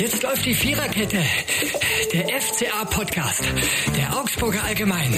Jetzt läuft die Viererkette. Der FCA-Podcast. Der Augsburger Allgemein.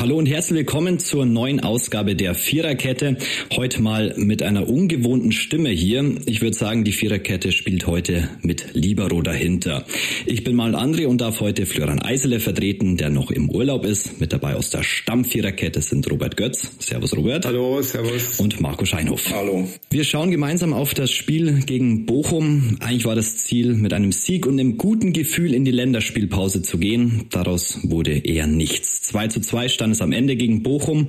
Hallo und herzlich willkommen zur neuen Ausgabe der Viererkette. Heute mal mit einer ungewohnten Stimme hier. Ich würde sagen, die Viererkette spielt heute mit Libero dahinter. Ich bin mal André und darf heute Florian Eisele vertreten, der noch im Urlaub ist. Mit dabei aus der Stammviererkette sind Robert Götz. Servus Robert. Hallo, servus. Und Marco Scheinhoff. Hallo. Wir schauen gemeinsam auf das Spiel gegen Bochum. Eigentlich war das Ziel, mit einem Sieg und einem guten Gefühl in die Länderspielpause zu gehen. Daraus wurde eher nichts. 2 zu 2 stand stand es am Ende gegen Bochum.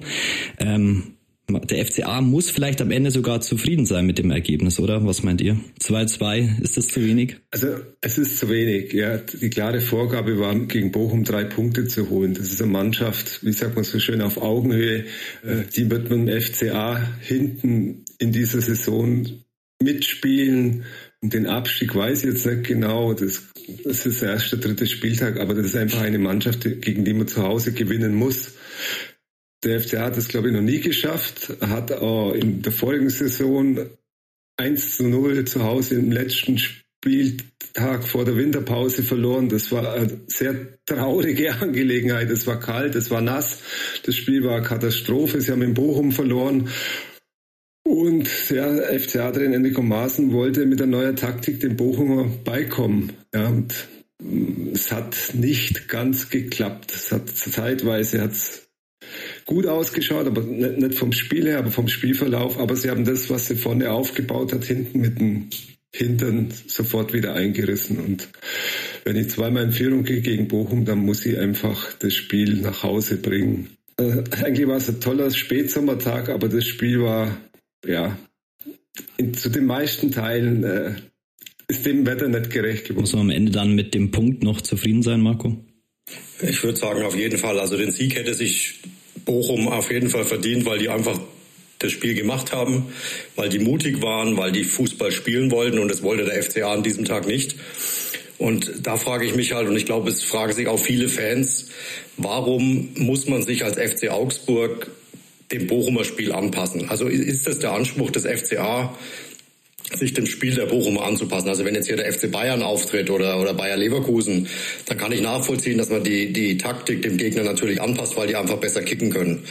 Ähm, der FCA muss vielleicht am Ende sogar zufrieden sein mit dem Ergebnis, oder? Was meint ihr? 2-2, ist das zu wenig? Also es ist zu wenig, ja. Die klare Vorgabe war, gegen Bochum drei Punkte zu holen. Das ist eine Mannschaft, wie sagt man so schön, auf Augenhöhe. Äh, die wird mit dem FCA hinten in dieser Saison mitspielen. Und den Abstieg weiß ich jetzt nicht genau. Das, das ist der erste, dritte Spieltag, aber das ist einfach eine Mannschaft, gegen die man zu Hause gewinnen muss. Der FCA hat es, glaube ich, noch nie geschafft, hat auch in der vorigen Saison 1 zu 0 zu Hause im letzten Spieltag vor der Winterpause verloren. Das war eine sehr traurige Angelegenheit. Es war kalt, es war nass. Das Spiel war Katastrophe. Sie haben in Bochum verloren. Und ja, FCA-Trainer Enrico Maaßen wollte mit der neuen Taktik dem Bochumer beikommen. Ja, und es hat nicht ganz geklappt. Es hat zeitweise hat's gut ausgeschaut, aber nicht, nicht vom Spiel her, aber vom Spielverlauf. Aber sie haben das, was sie vorne aufgebaut hat, hinten mit dem Hintern sofort wieder eingerissen. Und wenn ich zweimal in Führung gehe gegen Bochum, dann muss ich einfach das Spiel nach Hause bringen. Äh, eigentlich war es ein toller Spätsommertag, aber das Spiel war, ja, in, zu den meisten Teilen äh, ist dem Wetter nicht gerecht geworden. Muss man am Ende dann mit dem Punkt noch zufrieden sein, Marco? Ich würde sagen, auf jeden Fall. Also den Sieg hätte sich Bochum auf jeden Fall verdient, weil die einfach das Spiel gemacht haben, weil die mutig waren, weil die Fußball spielen wollten und das wollte der FCA an diesem Tag nicht. Und da frage ich mich halt, und ich glaube, es fragen sich auch viele Fans, warum muss man sich als FC Augsburg dem Bochumer Spiel anpassen? Also ist das der Anspruch des FCA, sich dem Spiel der Bochumer anzupassen. Also wenn jetzt hier der FC Bayern auftritt oder, oder Bayer Leverkusen, dann kann ich nachvollziehen, dass man die, die Taktik dem Gegner natürlich anpasst, weil die einfach besser kicken können.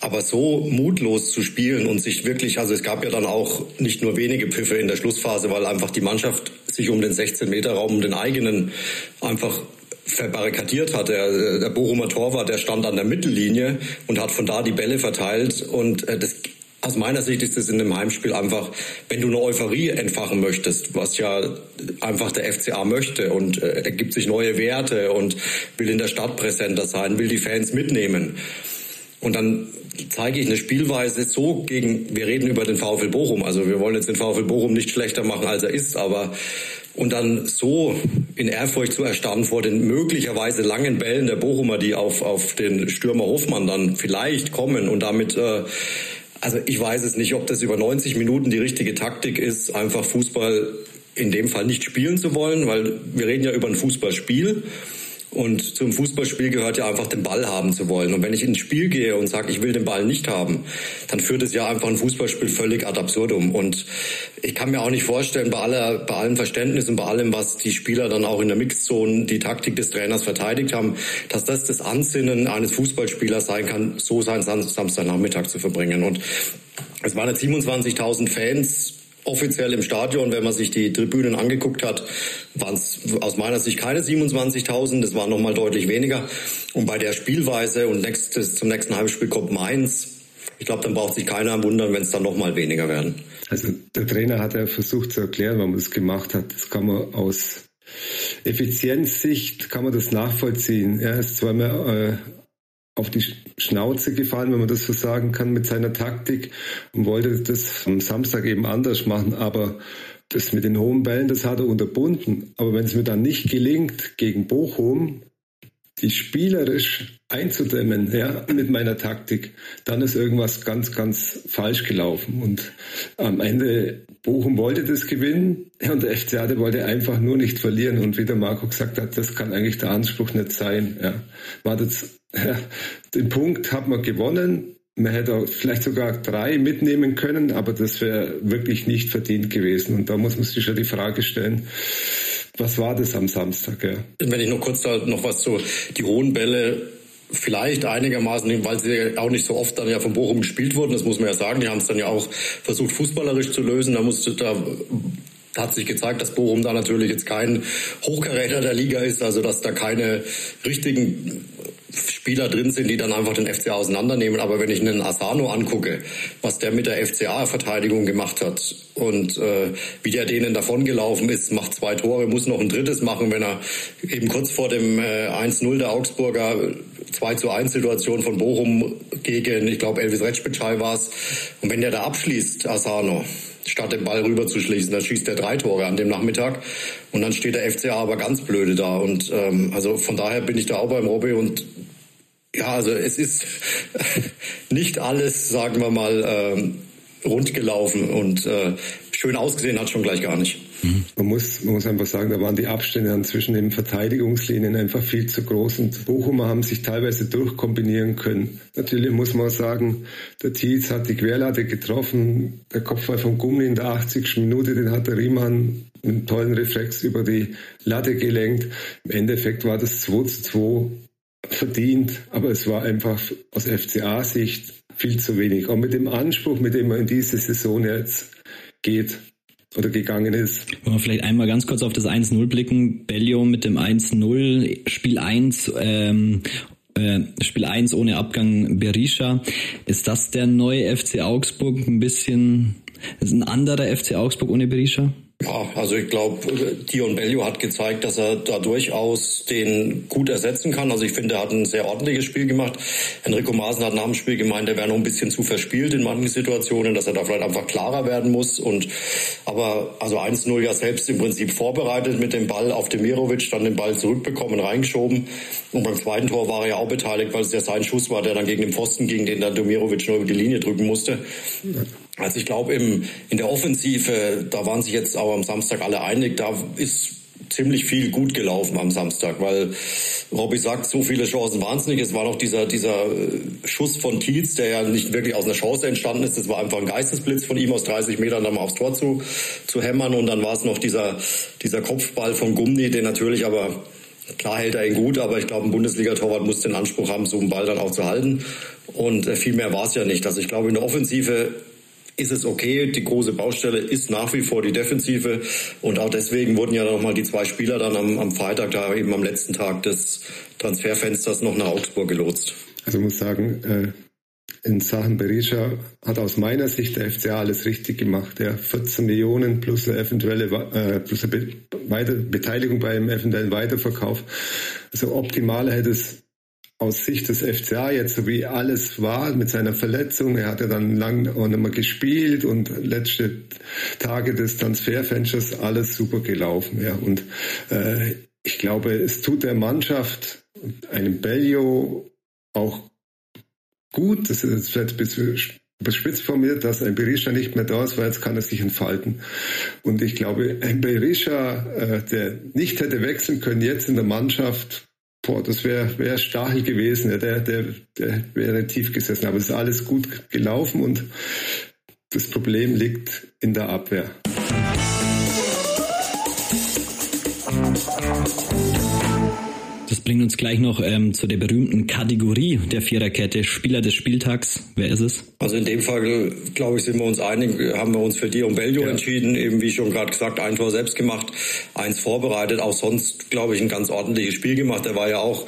Aber so mutlos zu spielen und sich wirklich, also es gab ja dann auch nicht nur wenige Pfiffe in der Schlussphase, weil einfach die Mannschaft sich um den 16-Meter-Raum, um den eigenen einfach verbarrikadiert hat. Der, der Bochumer Torwart, der stand an der Mittellinie und hat von da die Bälle verteilt und äh, das aus meiner Sicht ist es in einem Heimspiel einfach, wenn du eine Euphorie entfachen möchtest, was ja einfach der FCA möchte und äh, er sich neue Werte und will in der Stadt präsenter sein, will die Fans mitnehmen. Und dann zeige ich eine Spielweise so gegen, wir reden über den VfL Bochum, also wir wollen jetzt den VfL Bochum nicht schlechter machen, als er ist, aber und dann so in Ehrfurcht zu erstarren vor den möglicherweise langen Bällen der Bochumer, die auf, auf den Stürmer Hofmann dann vielleicht kommen und damit äh, also ich weiß es nicht, ob das über 90 Minuten die richtige Taktik ist, einfach Fußball in dem Fall nicht spielen zu wollen, weil wir reden ja über ein Fußballspiel. Und zum Fußballspiel gehört ja einfach den Ball haben zu wollen. Und wenn ich ins Spiel gehe und sage, ich will den Ball nicht haben, dann führt es ja einfach ein Fußballspiel völlig ad absurdum. Und ich kann mir auch nicht vorstellen, bei, aller, bei allem Verständnis und bei allem, was die Spieler dann auch in der Mixzone, die Taktik des Trainers verteidigt haben, dass das das Ansinnen eines Fußballspielers sein kann, so seinen Samstagnachmittag zu verbringen. Und es waren jetzt 27.000 Fans offiziell im Stadion, wenn man sich die Tribünen angeguckt hat, waren es aus meiner Sicht keine 27.000, das waren nochmal deutlich weniger. Und bei der Spielweise und nächstes, zum nächsten Heimspiel kommt Mainz, ich glaube, dann braucht sich keiner wundern, wenn es dann nochmal weniger werden. Also der Trainer hat ja versucht zu erklären, warum er es gemacht hat. Das kann man aus Effizienzsicht kann man das nachvollziehen. Er ist zweimal äh, auf die Schnauze gefallen, wenn man das so sagen kann, mit seiner Taktik und wollte das am Samstag eben anders machen. Aber das mit den hohen Bällen, das hat er unterbunden. Aber wenn es mir dann nicht gelingt, gegen Bochum die spielerisch einzudämmen, ja, mit meiner Taktik, dann ist irgendwas ganz, ganz falsch gelaufen. Und am Ende, Bochum wollte das gewinnen und der FCA, der wollte einfach nur nicht verlieren. Und wie der Marco gesagt hat, das kann eigentlich der Anspruch nicht sein. Ja. War das, ja, den Punkt hat man gewonnen. Man hätte vielleicht sogar drei mitnehmen können, aber das wäre wirklich nicht verdient gewesen. Und da muss man sich schon die Frage stellen, was war das am Samstag? Ja? Wenn ich noch kurz da noch was zu die hohen Bälle vielleicht einigermaßen, weil sie auch nicht so oft dann ja von Bochum gespielt wurden, das muss man ja sagen. Die haben es dann ja auch versucht, fußballerisch zu lösen. Da musste da hat sich gezeigt, dass Bochum da natürlich jetzt kein Hochkaräter der Liga ist, also dass da keine richtigen Spieler drin sind, die dann einfach den FCA auseinandernehmen. Aber wenn ich einen Asano angucke, was der mit der FCA-Verteidigung gemacht hat und äh, wie der denen davongelaufen ist, macht zwei Tore, muss noch ein drittes machen, wenn er eben kurz vor dem äh, 1-0 der Augsburger 2 zu 1 Situation von Bochum gegen, ich glaube, Elvis Retschbitschei war es. Und wenn der da abschließt, Asano, statt den Ball rüber zu schließen. Dann schießt er drei Tore an dem Nachmittag und dann steht der FCA aber ganz blöde da. Und ähm, also von daher bin ich da auch beim Robby und ja, also es ist nicht alles, sagen wir mal, ähm, rund gelaufen und äh, schön ausgesehen hat schon gleich gar nicht. Man muss, man muss einfach sagen, da waren die Abstände zwischen den Verteidigungslinien einfach viel zu groß und Bochumer haben sich teilweise durchkombinieren können. Natürlich muss man sagen, der Tietz hat die Querlatte getroffen, der Kopfball von Gummi in der 80. Minute, den hat der Riemann mit einem tollen Reflex über die Latte gelenkt. Im Endeffekt war das 2 zu 2 verdient, aber es war einfach aus FCA-Sicht viel zu wenig. Auch mit dem Anspruch, mit dem man in diese Saison jetzt geht oder gegangen ist. Wollen wir vielleicht einmal ganz kurz auf das 1-0 blicken. Bellio mit dem 1-0, Spiel 1, ähm, äh, Spiel 1 ohne Abgang Berisha. Ist das der neue FC Augsburg ein bisschen, ist ein anderer FC Augsburg ohne Berisha? Ja, also ich glaube, Dion Bellio hat gezeigt, dass er da durchaus den gut ersetzen kann. Also ich finde, er hat ein sehr ordentliches Spiel gemacht. Enrico Maaßen hat nach dem Spiel gemeint, er wäre noch ein bisschen zu verspielt in manchen Situationen, dass er da vielleicht einfach klarer werden muss. Und aber also 1-0 ja selbst im Prinzip vorbereitet mit dem Ball auf Demirovic, dann den Ball zurückbekommen, reingeschoben. Und beim zweiten Tor war er ja auch beteiligt, weil es ja sein Schuss war, der dann gegen den Pfosten ging, den dann Demirovic nur über die Linie drücken musste. Also ich glaube, in der Offensive, da waren sich jetzt aber am Samstag alle einig, da ist ziemlich viel gut gelaufen am Samstag, weil Robby sagt, so viele Chancen waren es nicht. Es war noch dieser, dieser äh, Schuss von Tietz, der ja nicht wirklich aus einer Chance entstanden ist. Das war einfach ein Geistesblitz von ihm aus 30 Metern dann mal aufs Tor zu, zu hämmern. Und dann war es noch dieser, dieser Kopfball von Gumni, den natürlich aber Klar hält er ihn gut, aber ich glaube, ein Bundesliga-Torwart muss den Anspruch haben, so einen Ball dann auch zu halten. Und äh, viel mehr war es ja nicht. Also ich glaube, in der Offensive ist es okay. Die große Baustelle ist nach wie vor die Defensive. Und auch deswegen wurden ja nochmal die zwei Spieler dann am, am Freitag, da eben am letzten Tag des Transferfensters noch nach Augsburg gelotst. Also muss sagen, äh, in Sachen Berisha hat aus meiner Sicht der FCA alles richtig gemacht. Ja, 14 Millionen plus eine eventuelle äh, plus eine Beteiligung beim eventuellen Weiterverkauf. Also optimal hätte es aus Sicht des FCA jetzt, so wie alles war mit seiner Verletzung, er hat ja dann lang auch nicht mehr gespielt und letzte Tage des Transferfensters alles super gelaufen. Ja. Und äh, ich glaube, es tut der Mannschaft, einem Bellio auch gut, das ist vielleicht ein bisschen überspitzt formuliert, dass ein Berisha nicht mehr da ist, weil jetzt kann er sich entfalten. Und ich glaube, ein Berisha, äh, der nicht hätte wechseln können, jetzt in der Mannschaft, boah, das wäre wär Stachel gewesen, der, der, der wäre tief gesessen. Aber es ist alles gut gelaufen und das Problem liegt in der Abwehr. Das bringt uns gleich noch ähm, zu der berühmten Kategorie der Viererkette, Spieler des Spieltags. Wer ist es? Also in dem Fall, glaube ich, sind wir uns einig, haben wir uns für Dion Bellio ja. entschieden, eben wie schon gerade gesagt, ein Tor selbst gemacht, eins vorbereitet, auch sonst, glaube ich, ein ganz ordentliches Spiel gemacht. Er war ja auch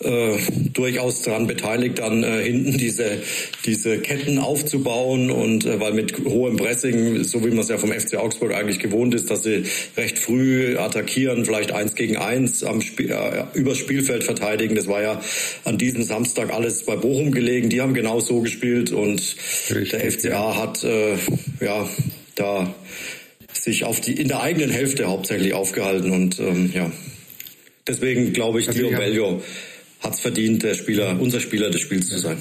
äh, durchaus daran beteiligt, dann äh, hinten diese, diese Ketten aufzubauen und äh, weil mit hohem Pressing, so wie man es ja vom FC Augsburg eigentlich gewohnt ist, dass sie recht früh attackieren, vielleicht eins gegen eins am Spiel, äh, übers Spielfeld verteidigen. Das war ja an diesem Samstag alles bei Bochum gelegen. Die haben genau so gespielt und Richtig, der FCA ja. hat äh, ja da sich auf die in der eigenen Hälfte hauptsächlich aufgehalten und ähm, ja deswegen glaube ich, also Dio Bellio hat es verdient, der Spieler, unser Spieler des Spiels zu sein.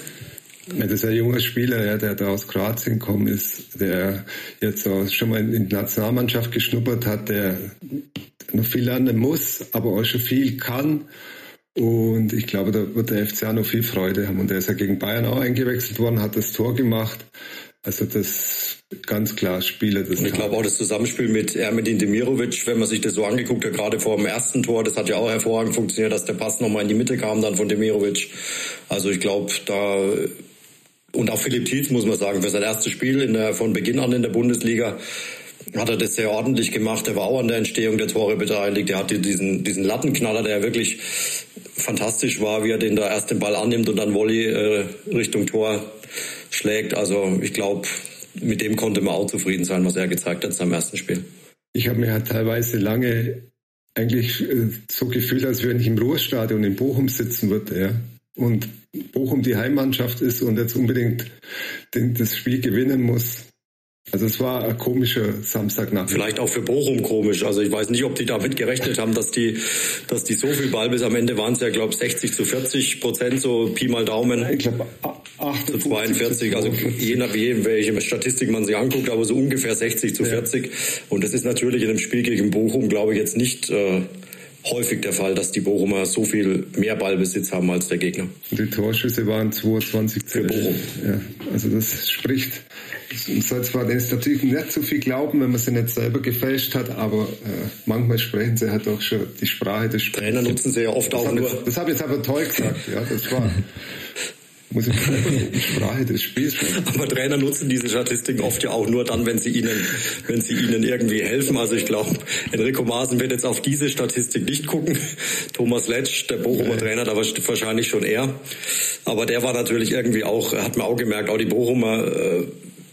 Ja, das ist ein junger Spieler, ja, der da aus Kroatien gekommen ist, der jetzt auch schon mal in die Nationalmannschaft geschnuppert hat, der noch viel lernen muss, aber auch schon viel kann. Und ich glaube, da wird der FCA noch viel Freude haben. Und er ist ja gegen Bayern auch eingewechselt worden, hat das Tor gemacht. Also das ganz klar Spieler. Das ich glaube auch das Zusammenspiel mit Ermedin Demirovic, wenn man sich das so angeguckt hat, gerade vor dem ersten Tor, das hat ja auch hervorragend funktioniert, dass der Pass nochmal in die Mitte kam dann von Demirovic. Also ich glaube, da und auch Philipp Tietz muss man sagen, für sein erstes Spiel der, von Beginn an in der Bundesliga hat er das sehr ordentlich gemacht. Er war auch an der Entstehung der Tore beteiligt. Er hatte diesen, diesen Lattenknaller, der wirklich fantastisch war, wie er den da erst den Ball annimmt und dann Volley äh, Richtung Tor schlägt. Also ich glaube, mit dem konnte man auch zufrieden sein, was er gezeigt hat in seinem ersten Spiel. Ich habe mir halt teilweise lange eigentlich äh, so gefühlt, als wenn ich im Ruhrstadion in Bochum sitzen würde. Ja. Und Bochum die Heimmannschaft ist und jetzt unbedingt den, das Spiel gewinnen muss. Also es war ein komischer Samstagnacht. Vielleicht auch für Bochum komisch. Also ich weiß nicht, ob die damit gerechnet haben, dass die, dass die so viel Ball bis am Ende waren es ja, glaube 60 zu 40 Prozent, so Pi mal Daumen. Ich glaube 8 zu 42. Also je nach welche Statistik man sich anguckt, aber so ungefähr 60 zu 40. Ja. Und das ist natürlich in einem Spiel gegen Bochum, glaube ich, jetzt nicht äh, häufig der Fall, dass die Bochumer so viel mehr Ballbesitz haben als der Gegner. Die Torschüsse waren 22 für Bochum. Ja, also das spricht, man soll zwar den Statistiken nicht so viel glauben, wenn man sie nicht selber gefälscht hat, aber äh, manchmal sprechen sie halt auch schon die Sprache des Spiels. Trainer nutzen sie ja oft das auch nur. Jetzt, das habe ich jetzt aber toll gesagt, ja, das war muss ich die Sprache des Spiels Aber Trainer nutzen diese Statistiken oft ja auch nur dann, wenn sie ihnen, wenn sie ihnen irgendwie helfen. Also ich glaube, Enrico Maaßen wird jetzt auf diese Statistik nicht gucken. Thomas Letsch, der Bochumer Trainer, da war wahrscheinlich schon er. Aber der war natürlich irgendwie auch, hat man auch gemerkt, auch die Bochumer äh,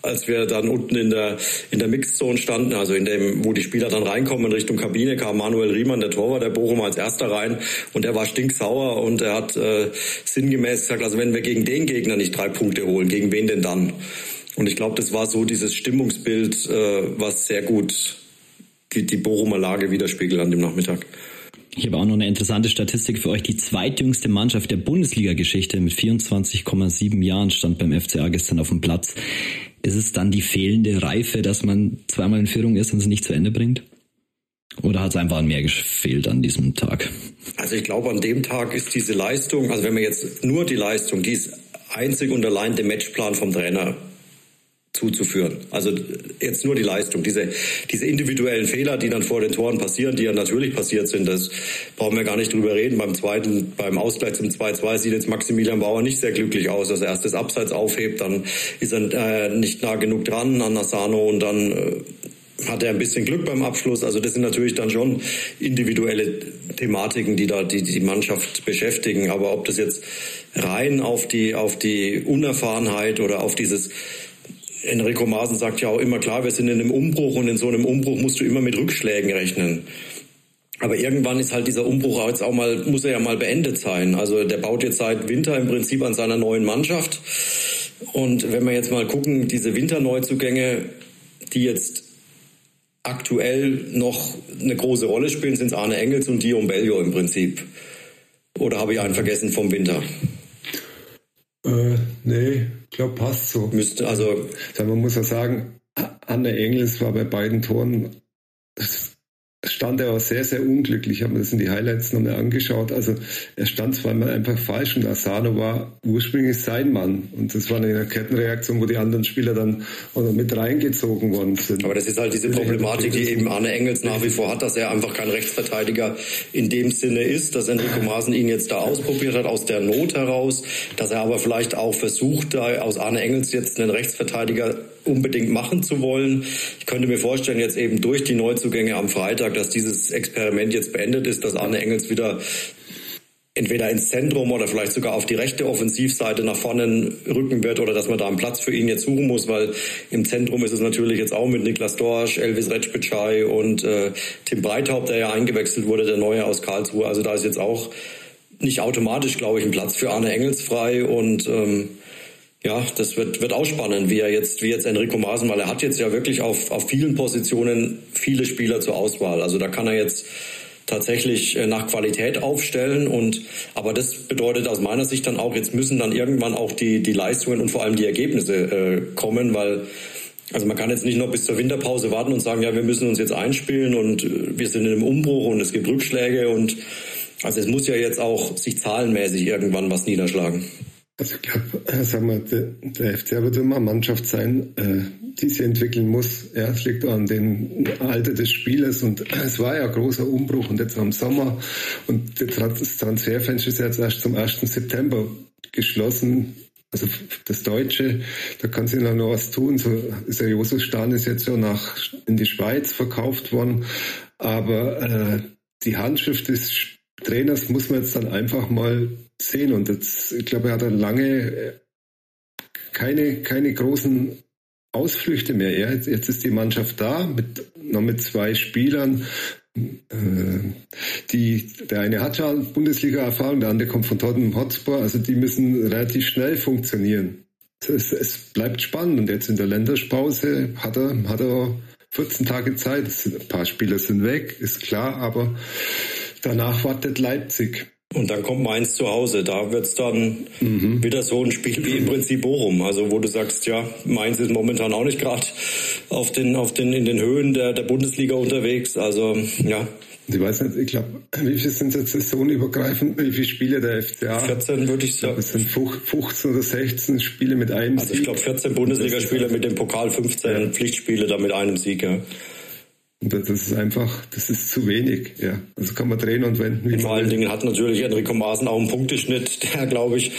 als wir dann unten in der, in der Mixzone standen, also in dem, wo die Spieler dann reinkommen in Richtung Kabine, kam Manuel Riemann, der Torwart der Bochum, als erster rein und er war stinksauer und er hat äh, sinngemäß gesagt, also wenn wir gegen den Gegner nicht drei Punkte holen, gegen wen denn dann? Und ich glaube, das war so dieses Stimmungsbild, äh, was sehr gut die, die Bochumer Lage widerspiegelt an dem Nachmittag. Ich habe auch noch eine interessante Statistik für euch. Die zweitjüngste Mannschaft der Bundesliga-Geschichte mit 24,7 Jahren stand beim FCA gestern auf dem Platz. Ist es dann die fehlende Reife, dass man zweimal in Führung ist und es nicht zu Ende bringt? Oder hat es einfach mehr gefehlt an diesem Tag? Also ich glaube, an dem Tag ist diese Leistung, also wenn man jetzt nur die Leistung, die ist einzig und allein dem Matchplan vom Trainer zuzuführen. Also jetzt nur die Leistung, diese, diese individuellen Fehler, die dann vor den Toren passieren, die ja natürlich passiert sind, das brauchen wir gar nicht drüber reden. Beim zweiten, beim Ausgleich zum 2-2 sieht jetzt Maximilian Bauer nicht sehr glücklich aus, dass er erst das Abseits aufhebt, dann ist er äh, nicht nah genug dran an Asano und dann äh, hat er ein bisschen Glück beim Abschluss. Also das sind natürlich dann schon individuelle Thematiken, die da die, die Mannschaft beschäftigen. Aber ob das jetzt rein auf die, auf die Unerfahrenheit oder auf dieses Enrico Maaßen sagt ja auch immer klar, wir sind in einem Umbruch und in so einem Umbruch musst du immer mit Rückschlägen rechnen. Aber irgendwann ist halt dieser Umbruch jetzt auch mal, muss er ja mal beendet sein. Also der baut jetzt seit Winter im Prinzip an seiner neuen Mannschaft. Und wenn wir jetzt mal gucken, diese Winterneuzugänge, die jetzt aktuell noch eine große Rolle spielen, sind es Arne Engels und Dion Bellio im Prinzip. Oder habe ich einen vergessen vom Winter? Äh, nee, ich glaube, passt so. Müsste, also. Man muss ja sagen, Anne Engels war bei beiden Toren stand er auch sehr, sehr unglücklich. Ich habe mir das in die Highlights nochmal angeschaut. Also er stand zweimal einfach falsch und Asano war ursprünglich sein Mann. Und das war eine Kettenreaktion, wo die anderen Spieler dann mit reingezogen worden sind. Aber das ist halt diese Problematik, die eben Arne Engels nach wie vor hat, dass er einfach kein Rechtsverteidiger in dem Sinne ist, dass Enrico Maaßen ihn jetzt da ausprobiert hat, aus der Not heraus, dass er aber vielleicht auch versucht, da aus Arne Engels jetzt einen Rechtsverteidiger unbedingt machen zu wollen. Ich könnte mir vorstellen, jetzt eben durch die Neuzugänge am Freitag, dass dieses Experiment jetzt beendet ist, dass Arne Engels wieder entweder ins Zentrum oder vielleicht sogar auf die rechte Offensivseite nach vorne rücken wird oder dass man da einen Platz für ihn jetzt suchen muss, weil im Zentrum ist es natürlich jetzt auch mit Niklas Dorsch, Elvis Retschbitschei und äh, Tim Breithaupt, der ja eingewechselt wurde, der Neue aus Karlsruhe. Also da ist jetzt auch nicht automatisch, glaube ich, ein Platz für Arne Engels frei und ähm, ja, das wird, wird auch spannend, wie er jetzt, wie jetzt Enrico Maaßen, weil er hat jetzt ja wirklich auf, auf vielen Positionen viele Spieler zur Auswahl. Also da kann er jetzt tatsächlich äh, nach Qualität aufstellen und aber das bedeutet aus meiner Sicht dann auch jetzt müssen dann irgendwann auch die die Leistungen und vor allem die Ergebnisse äh, kommen, weil also man kann jetzt nicht noch bis zur Winterpause warten und sagen, ja, wir müssen uns jetzt einspielen und äh, wir sind in einem Umbruch und es gibt Rückschläge und Also es muss ja jetzt auch sich zahlenmäßig irgendwann was niederschlagen. Also ich glaube, äh, sagen wir, der, FCA wird immer eine Mannschaft sein, äh, die sich entwickeln muss. Ja, es liegt an dem Alter des Spielers und es war ja ein großer Umbruch und jetzt am Sommer und das Transferfenster ist jetzt erst zum 1. September geschlossen. Also das Deutsche, da kann sich noch was tun. So ist der Josus Stan ist jetzt ja nach in die Schweiz verkauft worden, aber äh, die Handschrift des Trainers muss man jetzt dann einfach mal sehen. Und jetzt, ich glaube, er hat dann lange äh, keine, keine großen Ausflüchte mehr. Ja, jetzt, jetzt ist die Mannschaft da, mit, noch mit zwei Spielern. Äh, die, der eine hat schon Bundesliga-Erfahrung, der andere kommt von Tottenham Hotspur. Also die müssen relativ schnell funktionieren. Es, es bleibt spannend. Und jetzt in der Länderspause hat er, hat er 14 Tage Zeit. Ein paar Spieler sind weg, ist klar, aber danach wartet Leipzig. Und dann kommt Mainz zu Hause. Da wird's dann mhm. wieder so ein Spiel wie im Prinzip Bochum. Also wo du sagst, ja, Mainz ist momentan auch nicht gerade auf den, auf den, in den Höhen der, der Bundesliga unterwegs. Also ja. Ich weiß nicht, ich glaube, wie viele sind jetzt saisonübergreifend, wie viele Spiele der FCA? 14 würde ich sagen. Es sind 15 oder 16 Spiele mit einem Also ich glaube 14 Bundesligaspiele mit dem Pokal, 15 ja. Pflichtspiele da mit einem Sieg, ja. Und das ist einfach, das ist zu wenig. Ja, also kann man drehen und wenden. Wie Vor allen Dingen hat natürlich Enrico Maaßen auch einen Punkteschnitt, der, glaube ich,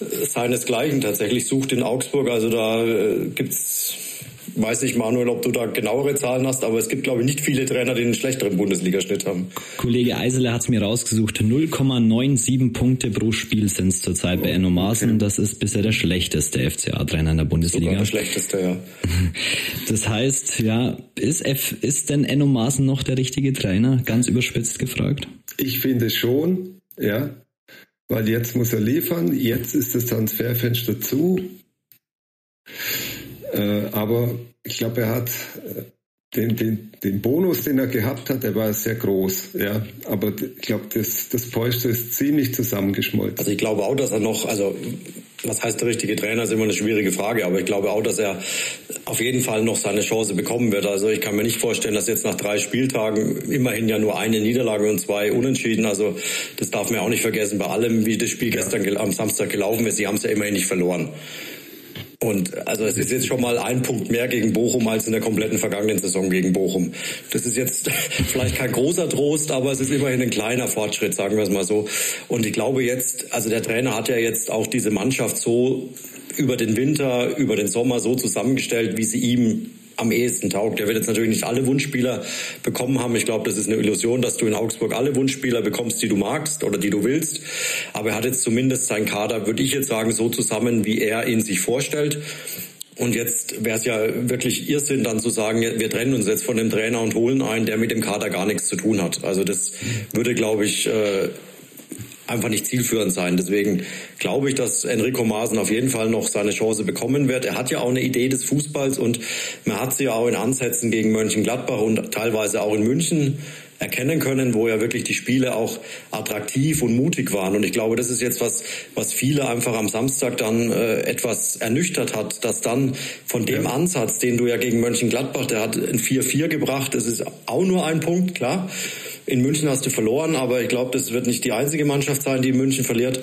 seinesgleichen tatsächlich sucht in Augsburg. Also da äh, gibt's weiß nicht, Manuel, ob du da genauere Zahlen hast, aber es gibt, glaube ich, nicht viele Trainer, die einen schlechteren Bundesligaschnitt haben. Kollege Eisele hat es mir rausgesucht. 0,97 Punkte pro Spiel sind es zurzeit bei Enno Maaßen. Okay. Das ist bisher der schlechteste FCA-Trainer in der Bundesliga. Sogar der schlechteste, ja. Das heißt, ja, ist, F, ist denn Enno Maaßen noch der richtige Trainer? Ganz überspitzt gefragt. Ich finde schon, ja. Weil jetzt muss er liefern, jetzt ist das Transferfenster zu. Äh, aber ich glaube, er hat äh, den, den, den Bonus, den er gehabt hat, der war sehr groß. Ja, aber ich glaube, das, das Polster ist ziemlich zusammengeschmolzen. Also ich glaube auch, dass er noch, also was heißt der richtige Trainer, ist immer eine schwierige Frage, aber ich glaube auch, dass er auf jeden Fall noch seine Chance bekommen wird. Also ich kann mir nicht vorstellen, dass jetzt nach drei Spieltagen immerhin ja nur eine Niederlage und zwei Unentschieden. Also das darf man auch nicht vergessen, bei allem, wie das Spiel ja. gestern am Samstag gelaufen ist, sie haben es ja immerhin nicht verloren. Und also es ist jetzt schon mal ein Punkt mehr gegen Bochum als in der kompletten vergangenen Saison gegen Bochum. Das ist jetzt vielleicht kein großer Trost, aber es ist immerhin ein kleiner Fortschritt, sagen wir es mal so. Und ich glaube jetzt, also der Trainer hat ja jetzt auch diese Mannschaft so über den Winter, über den Sommer so zusammengestellt, wie sie ihm am ehesten taugt. Er wird jetzt natürlich nicht alle Wunschspieler bekommen haben. Ich glaube, das ist eine Illusion, dass du in Augsburg alle Wunschspieler bekommst, die du magst oder die du willst. Aber er hat jetzt zumindest seinen Kader, würde ich jetzt sagen, so zusammen, wie er ihn sich vorstellt. Und jetzt wäre es ja wirklich Irrsinn, dann zu sagen, wir trennen uns jetzt von dem Trainer und holen einen, der mit dem Kader gar nichts zu tun hat. Also das würde, glaube ich, äh, einfach nicht zielführend sein. Deswegen glaube ich, dass Enrico Maaßen auf jeden Fall noch seine Chance bekommen wird. Er hat ja auch eine Idee des Fußballs und man hat sie ja auch in Ansätzen gegen Mönchengladbach und teilweise auch in München erkennen können, wo ja wirklich die Spiele auch attraktiv und mutig waren. Und ich glaube, das ist jetzt was, was viele einfach am Samstag dann äh, etwas ernüchtert hat, dass dann von dem ja. Ansatz, den du ja gegen Mönchengladbach, der hat ein 4-4 gebracht, das ist auch nur ein Punkt, klar. In München hast du verloren, aber ich glaube, das wird nicht die einzige Mannschaft sein, die in München verliert.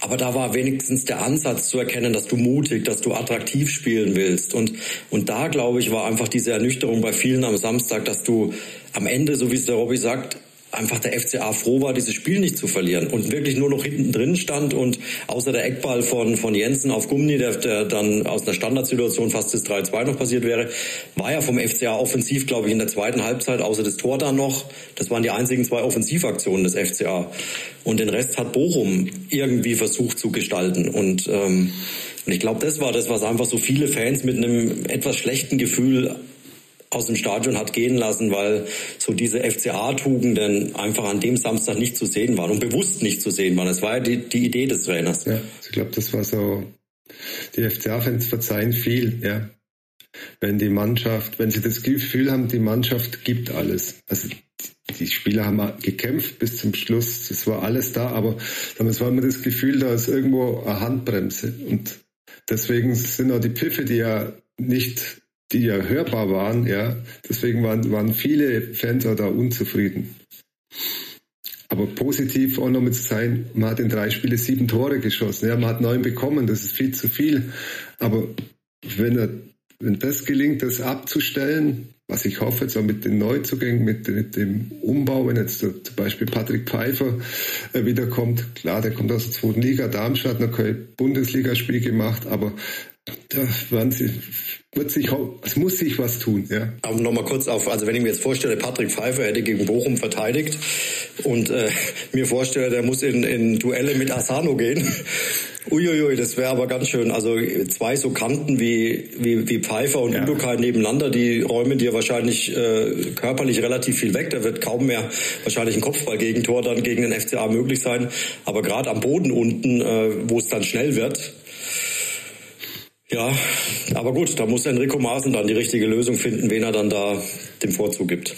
Aber da war wenigstens der Ansatz zu erkennen, dass du mutig, dass du attraktiv spielen willst. Und, und da, glaube ich, war einfach diese Ernüchterung bei vielen am Samstag, dass du am Ende, so wie es der Robby sagt, einfach der FCA froh war, dieses Spiel nicht zu verlieren und wirklich nur noch hinten drin stand und außer der Eckball von, von Jensen auf Gummi, der, der dann aus einer Standardsituation fast das 3-2 noch passiert wäre, war ja vom FCA offensiv, glaube ich, in der zweiten Halbzeit, außer das Tor dann noch, das waren die einzigen zwei Offensivaktionen des FCA. Und den Rest hat Bochum irgendwie versucht zu gestalten und, ähm, und ich glaube, das war das, was einfach so viele Fans mit einem etwas schlechten Gefühl aus dem Stadion hat gehen lassen, weil so diese FCA-Tugenden einfach an dem Samstag nicht zu sehen waren und bewusst nicht zu sehen waren. Das war ja die, die Idee des Trainers. Ja, ich glaube, das war so, die FCA-Fans verzeihen viel, ja. Wenn die Mannschaft, wenn sie das Gefühl haben, die Mannschaft gibt alles. Also die Spieler haben gekämpft bis zum Schluss, es war alles da, aber damals war immer das Gefühl, da ist irgendwo eine Handbremse. Und deswegen sind auch die Pfiffe, die ja nicht die ja hörbar waren, ja. Deswegen waren, waren viele Fans auch da unzufrieden. Aber positiv auch nochmal zu sein, man hat in drei Spiele sieben Tore geschossen. Ja, man hat neun bekommen, das ist viel zu viel. Aber wenn, er, wenn das gelingt, das abzustellen, was ich hoffe, jetzt auch mit den Neuzugängen, mit, mit dem Umbau, wenn jetzt zum Beispiel Patrick Pfeiffer äh, wiederkommt, klar, der kommt aus der zweiten Liga, Darmstadt, noch kein Bundesligaspiel gemacht, aber da waren sie, wird sich, es muss sich was tun, ja. Aber nochmal kurz auf, also wenn ich mir jetzt vorstelle, Patrick Pfeiffer hätte gegen Bochum verteidigt und äh, mir vorstelle, der muss in, in Duelle mit Asano gehen. Uiuiui, das wäre aber ganz schön. Also zwei so Kanten wie, wie, wie Pfeiffer und ja. Udokai nebeneinander, die räumen dir wahrscheinlich äh, körperlich relativ viel weg. Da wird kaum mehr wahrscheinlich ein Kopfballgegentor dann gegen den FCA möglich sein. Aber gerade am Boden unten, äh, wo es dann schnell wird, ja, aber gut, da muss Enrico Maaßen dann die richtige Lösung finden, wen er dann da den Vorzug gibt.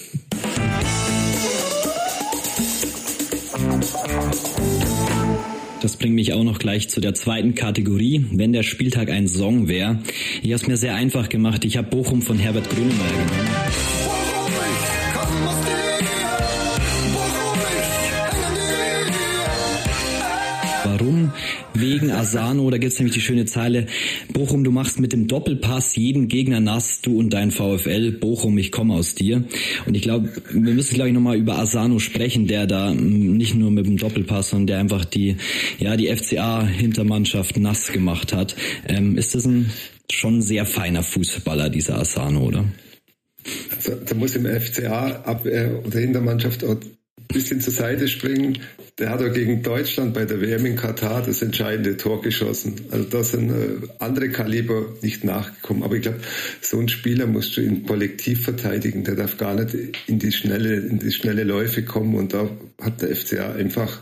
Das bringt mich auch noch gleich zu der zweiten Kategorie, wenn der Spieltag ein Song wäre. Ich habe es mir sehr einfach gemacht. Ich habe Bochum von Herbert Grönemeyer genommen. Wegen Asano, da gibt's nämlich die schöne Zeile, Bochum, du machst mit dem Doppelpass jeden Gegner nass, du und dein VfL, Bochum, ich komme aus dir. Und ich glaube, wir müssen gleich nochmal über Asano sprechen, der da nicht nur mit dem Doppelpass, sondern der einfach die, ja, die FCA-Hintermannschaft nass gemacht hat. Ähm, ist das ein schon sehr feiner Fußballer, dieser Asano, oder? Also, da muss im FCA Abwehr oder Hintermannschaft bisschen zur Seite springen. Der hat auch gegen Deutschland bei der WM in Katar das entscheidende Tor geschossen. Also da sind äh, andere Kaliber nicht nachgekommen. Aber ich glaube, so ein Spieler musst du im Kollektiv verteidigen. Der darf gar nicht in die schnelle, in die schnelle Läufe kommen. Und da hat der FCA einfach,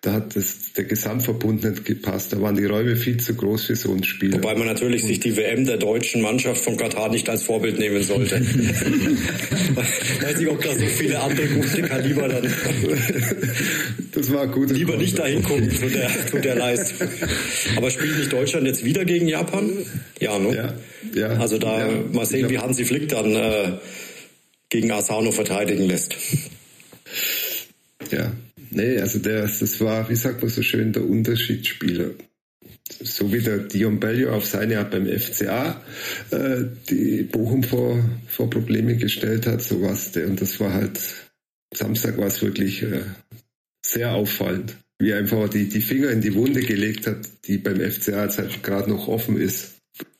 da hat das, der Gesamtverbund nicht gepasst. Da waren die Räume viel zu groß für so ein Spieler. Wobei man natürlich sich die WM der deutschen Mannschaft von Katar nicht als Vorbild nehmen sollte. Weiß nicht, ob da so viele andere gute Kaliber dann das war gut. Lieber nicht dahin gucken zu der, zu der Leistung. Aber spielt nicht Deutschland jetzt wieder gegen Japan? Ja, ne? Ja, ja. Also da ja, mal sehen, wie Hansi Flick dann äh, gegen Asano verteidigen lässt. Ja, nee, also der, das war, wie sagt man so schön, der Unterschiedsspieler so wie der Dion Bellio auf seine Art beim FCA äh, die Bochum vor, vor Probleme gestellt hat, so was der. Und das war halt Samstag war es wirklich äh, sehr auffallend, wie er einfach die, die Finger in die Wunde gelegt hat, die beim FCA jetzt halt gerade noch offen ist.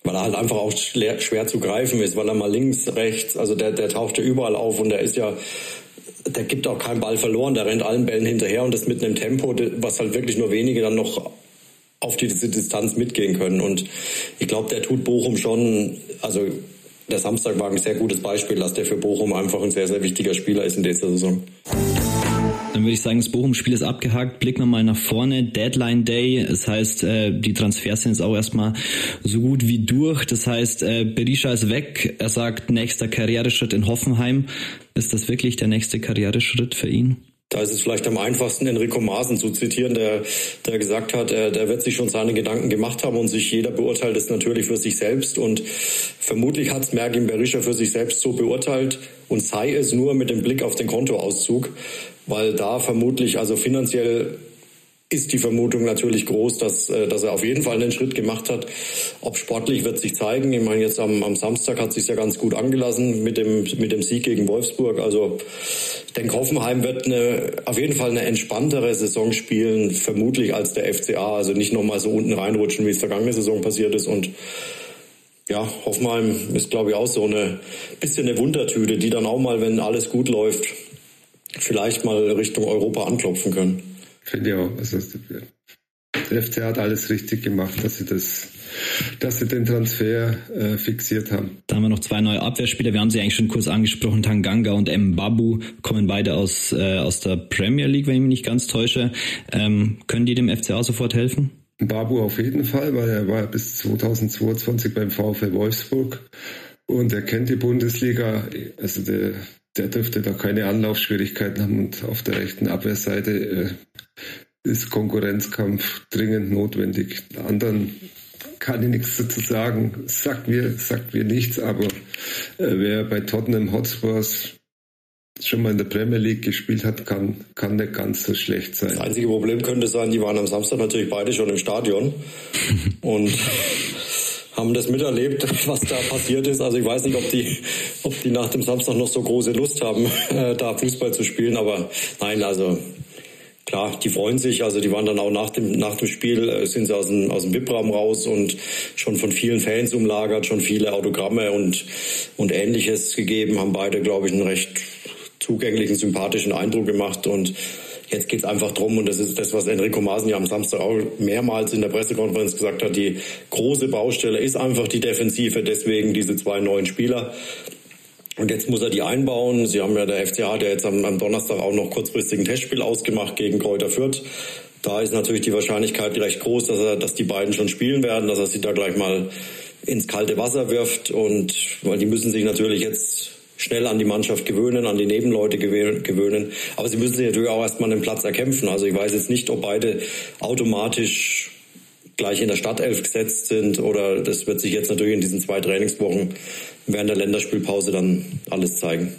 Weil er halt einfach auch schwer, schwer zu greifen ist, weil er mal links, rechts, also der, der taucht ja überall auf und der ist ja, der gibt auch keinen Ball verloren, der rennt allen Bällen hinterher und das mit einem Tempo, was halt wirklich nur wenige dann noch auf diese Distanz mitgehen können. Und ich glaube, der tut Bochum schon, also der Samstag war ein sehr gutes Beispiel, dass der für Bochum einfach ein sehr, sehr wichtiger Spieler ist in dieser Saison. Dann würde ich sagen, das Bochum-Spiel ist abgehakt. Blicken wir mal nach vorne. Deadline Day. Das heißt, äh, die Transfers sind jetzt auch erstmal so gut wie durch. Das heißt, äh, Berisha ist weg. Er sagt, nächster Karriereschritt in Hoffenheim. Ist das wirklich der nächste Karriereschritt für ihn? Da ist es vielleicht am einfachsten, Enrico Maaßen zu zitieren, der, der gesagt hat, er, der wird sich schon seine Gedanken gemacht haben und sich jeder beurteilt es natürlich für sich selbst. Und vermutlich hat es Mergin Berisha für sich selbst so beurteilt und sei es nur mit dem Blick auf den Kontoauszug, weil da vermutlich also finanziell ist die Vermutung natürlich groß, dass, äh, dass er auf jeden Fall einen Schritt gemacht hat. Ob sportlich wird sich zeigen. Ich meine, jetzt am, am Samstag hat sich ja ganz gut angelassen mit dem, mit dem Sieg gegen Wolfsburg. Also ich denke, Hoffenheim wird eine, auf jeden Fall eine entspanntere Saison spielen, vermutlich als der FCA. Also nicht nochmal so unten reinrutschen, wie es vergangene Saison passiert ist. Und ja, Hoffenheim ist, glaube ich, auch so eine bisschen eine Wundertüte, die dann auch mal, wenn alles gut läuft, vielleicht mal Richtung Europa anklopfen können. Finde ich auch. Also der FC hat alles richtig gemacht, dass sie das, dass sie den Transfer äh, fixiert haben. Da haben wir noch zwei neue Abwehrspieler. Wir haben sie eigentlich schon kurz angesprochen. Tanganga und Mbabu kommen beide aus, äh, aus der Premier League, wenn ich mich nicht ganz täusche. Ähm, können die dem FCA sofort helfen? Babu auf jeden Fall, weil er war bis 2022 beim VfL Wolfsburg und er kennt die Bundesliga. Also der, der dürfte da keine Anlaufschwierigkeiten haben und auf der rechten Abwehrseite äh, ist Konkurrenzkampf dringend notwendig. Der anderen kann ich nichts dazu sagen. Sagt mir, sagt mir nichts, aber äh, wer bei Tottenham Hotspurs schon mal in der Premier League gespielt hat, kann, kann nicht ganz so schlecht sein. Das einzige Problem könnte sein, die waren am Samstag natürlich beide schon im Stadion und haben das miterlebt, was da passiert ist. Also ich weiß nicht, ob die, ob die nach dem Samstag noch so große Lust haben, äh, da Fußball zu spielen, aber nein, also klar, die freuen sich. Also die waren dann auch nach dem, nach dem Spiel, äh, sind sie aus dem, aus dem VIP-Raum raus und schon von vielen Fans umlagert, schon viele Autogramme und, und ähnliches gegeben, haben beide, glaube ich, einen recht zugänglichen, sympathischen Eindruck gemacht und Jetzt geht es einfach drum und das ist das, was Enrico Maaßen ja am Samstag auch mehrmals in der Pressekonferenz gesagt hat, die große Baustelle ist einfach die Defensive, deswegen diese zwei neuen Spieler. Und jetzt muss er die einbauen. Sie haben ja der FCA ja jetzt am, am Donnerstag auch noch kurzfristig ein Testspiel ausgemacht gegen Kräuter Fürth. Da ist natürlich die Wahrscheinlichkeit recht groß, dass, er, dass die beiden schon spielen werden, dass er sie da gleich mal ins kalte Wasser wirft. Und weil die müssen sich natürlich jetzt schnell an die Mannschaft gewöhnen, an die Nebenleute gewöhnen. Aber sie müssen sich natürlich auch erstmal den Platz erkämpfen. Also ich weiß jetzt nicht, ob beide automatisch gleich in der Stadtelf gesetzt sind oder das wird sich jetzt natürlich in diesen zwei Trainingswochen während der Länderspielpause dann alles zeigen.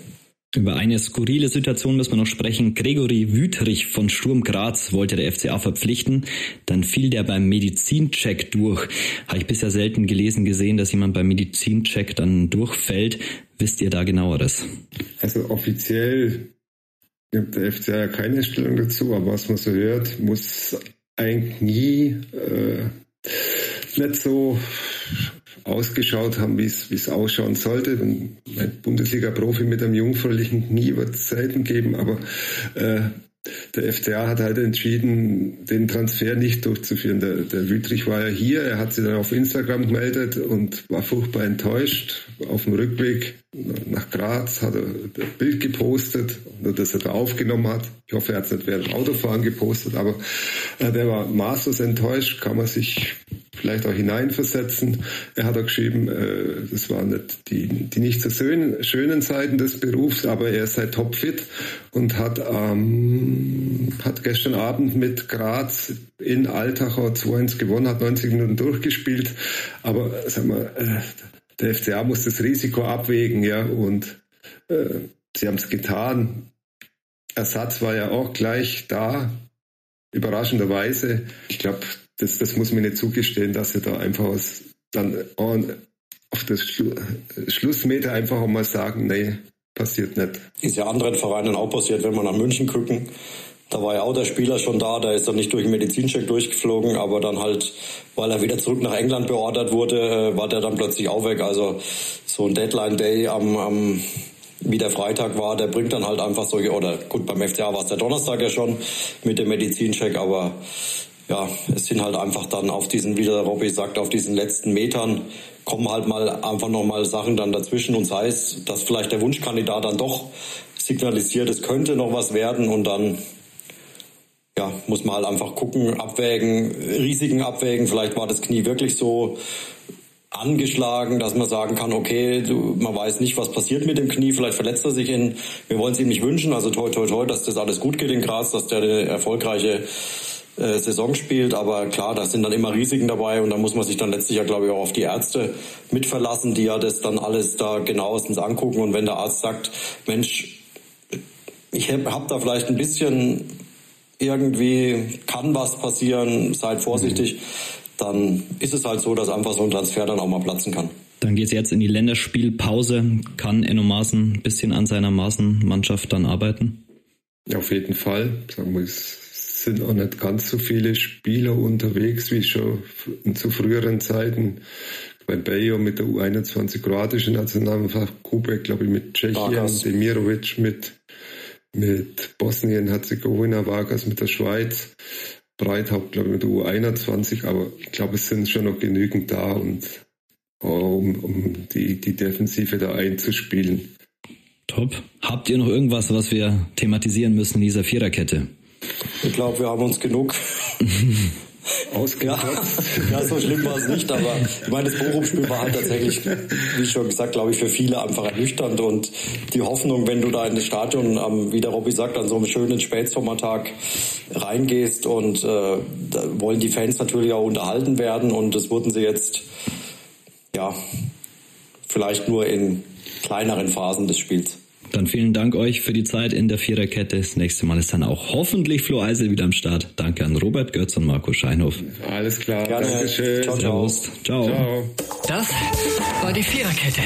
Über eine skurrile Situation müssen wir noch sprechen. Gregory Wüthrich von Sturm Graz wollte der FCA verpflichten. Dann fiel der beim Medizincheck durch. Habe ich bisher selten gelesen gesehen, dass jemand beim Medizincheck dann durchfällt. Wisst ihr da genaueres? Also offiziell gibt der FCA ja keine Stellung dazu, aber was man so hört, muss eigentlich nie äh, nicht so ausgeschaut haben, wie es ausschauen sollte. Ein Bundesliga-Profi mit einem jungfräulichen Knie wird es selten geben, aber äh, der FCA hat halt entschieden, den Transfer nicht durchzuführen. Der, der Wüttrich war ja hier, er hat sich dann auf Instagram gemeldet und war furchtbar enttäuscht. Auf dem Rückweg nach Graz hat er das Bild gepostet, das er da aufgenommen hat. Ich hoffe, er hat es nicht während Autofahren gepostet, aber äh, der war maßlos enttäuscht, kann man sich vielleicht auch hineinversetzen. Er hat auch geschrieben, äh, das waren nicht die, die nicht so schönen, schönen Seiten des Berufs, aber er sei topfit und hat, ähm, hat gestern Abend mit Graz in Altachau 2-1 gewonnen, hat 90 Minuten durchgespielt. Aber sag mal, äh, der FCA muss das Risiko abwägen, ja, und äh, sie haben es getan. Ersatz war ja auch gleich da, überraschenderweise. Ich glaube, das, das muss mir nicht zugestehen, dass sie da einfach aus, dann auf das Schlu Schlussmeter einfach mal sagen, nee, passiert nicht. Ist ja anderen Vereinen auch passiert, wenn wir nach München gucken. Da war ja auch der Spieler schon da, der ist dann nicht durch den Medizincheck durchgeflogen, aber dann halt, weil er wieder zurück nach England beordert wurde, äh, war der dann plötzlich auch weg. Also so ein Deadline Day am, am wie der Freitag war, der bringt dann halt einfach solche, oder gut, beim FCA war es der Donnerstag ja schon mit dem Medizincheck, aber ja, es sind halt einfach dann auf diesen, wie der Robby sagt, auf diesen letzten Metern kommen halt mal einfach nochmal Sachen dann dazwischen und sei es, dass vielleicht der Wunschkandidat dann doch signalisiert, es könnte noch was werden und dann ja, muss man halt einfach gucken, abwägen, Risiken abwägen. Vielleicht war das Knie wirklich so angeschlagen, dass man sagen kann, okay, du, man weiß nicht, was passiert mit dem Knie, vielleicht verletzt er sich in, wir wollen es ihm nicht wünschen, also toi toi toi, dass das alles gut geht in Graz, dass der eine erfolgreiche äh, Saison spielt. Aber klar, da sind dann immer Risiken dabei und da muss man sich dann letztlich ja, glaube ich, auch auf die Ärzte mitverlassen, die ja das dann alles da genauestens angucken. Und wenn der Arzt sagt, Mensch, ich habe hab da vielleicht ein bisschen irgendwie kann was passieren, seid vorsichtig, dann ist es halt so, dass einfach so ein Transfer dann auch mal platzen kann. Dann geht es jetzt in die Länderspielpause. Kann Enno Maaßen ein bisschen an seiner Maaßen-Mannschaft dann arbeiten? Auf jeden Fall. Sagen wir, es sind auch nicht ganz so viele Spieler unterwegs wie schon zu früheren Zeiten. Bei Bayo mit der U21 kroatischen Nationalmannschaft, Kubek, glaube ich, mit Tschechien. Demirovic mit, mit Bosnien-Herzegowina, Vargas mit der Schweiz, Breithaupt, glaube ich, mit der U21, aber ich glaube, es sind schon noch genügend da und um, um die, die Defensive da einzuspielen. Top. Habt ihr noch irgendwas, was wir thematisieren müssen in dieser Viererkette? Ich glaube, wir haben uns genug ausgekotzt. Ja, ja, so schlimm war es nicht, aber ich meine, das Bochum-Spiel war halt tatsächlich, wie schon gesagt, glaube ich, für viele einfach ernüchternd und die Hoffnung, wenn du da in das Stadion, ähm, wie der Robby sagt, an so einem schönen Spätsommertag reingehst und äh, da wollen die Fans natürlich auch unterhalten werden und das wurden sie jetzt, ja, vielleicht nur in kleineren Phasen des Spiels. Dann vielen Dank euch für die Zeit in der Viererkette. Das nächste Mal ist dann auch hoffentlich Flo Eisel wieder am Start. Danke an Robert Götz und Marco Scheinhoff. Alles klar. Gerne. Dankeschön. Ciao, ciao. Ciao. Ciao. Das war die Viererkette,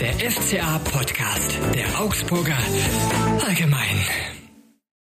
der FCA-Podcast der Augsburger Allgemein.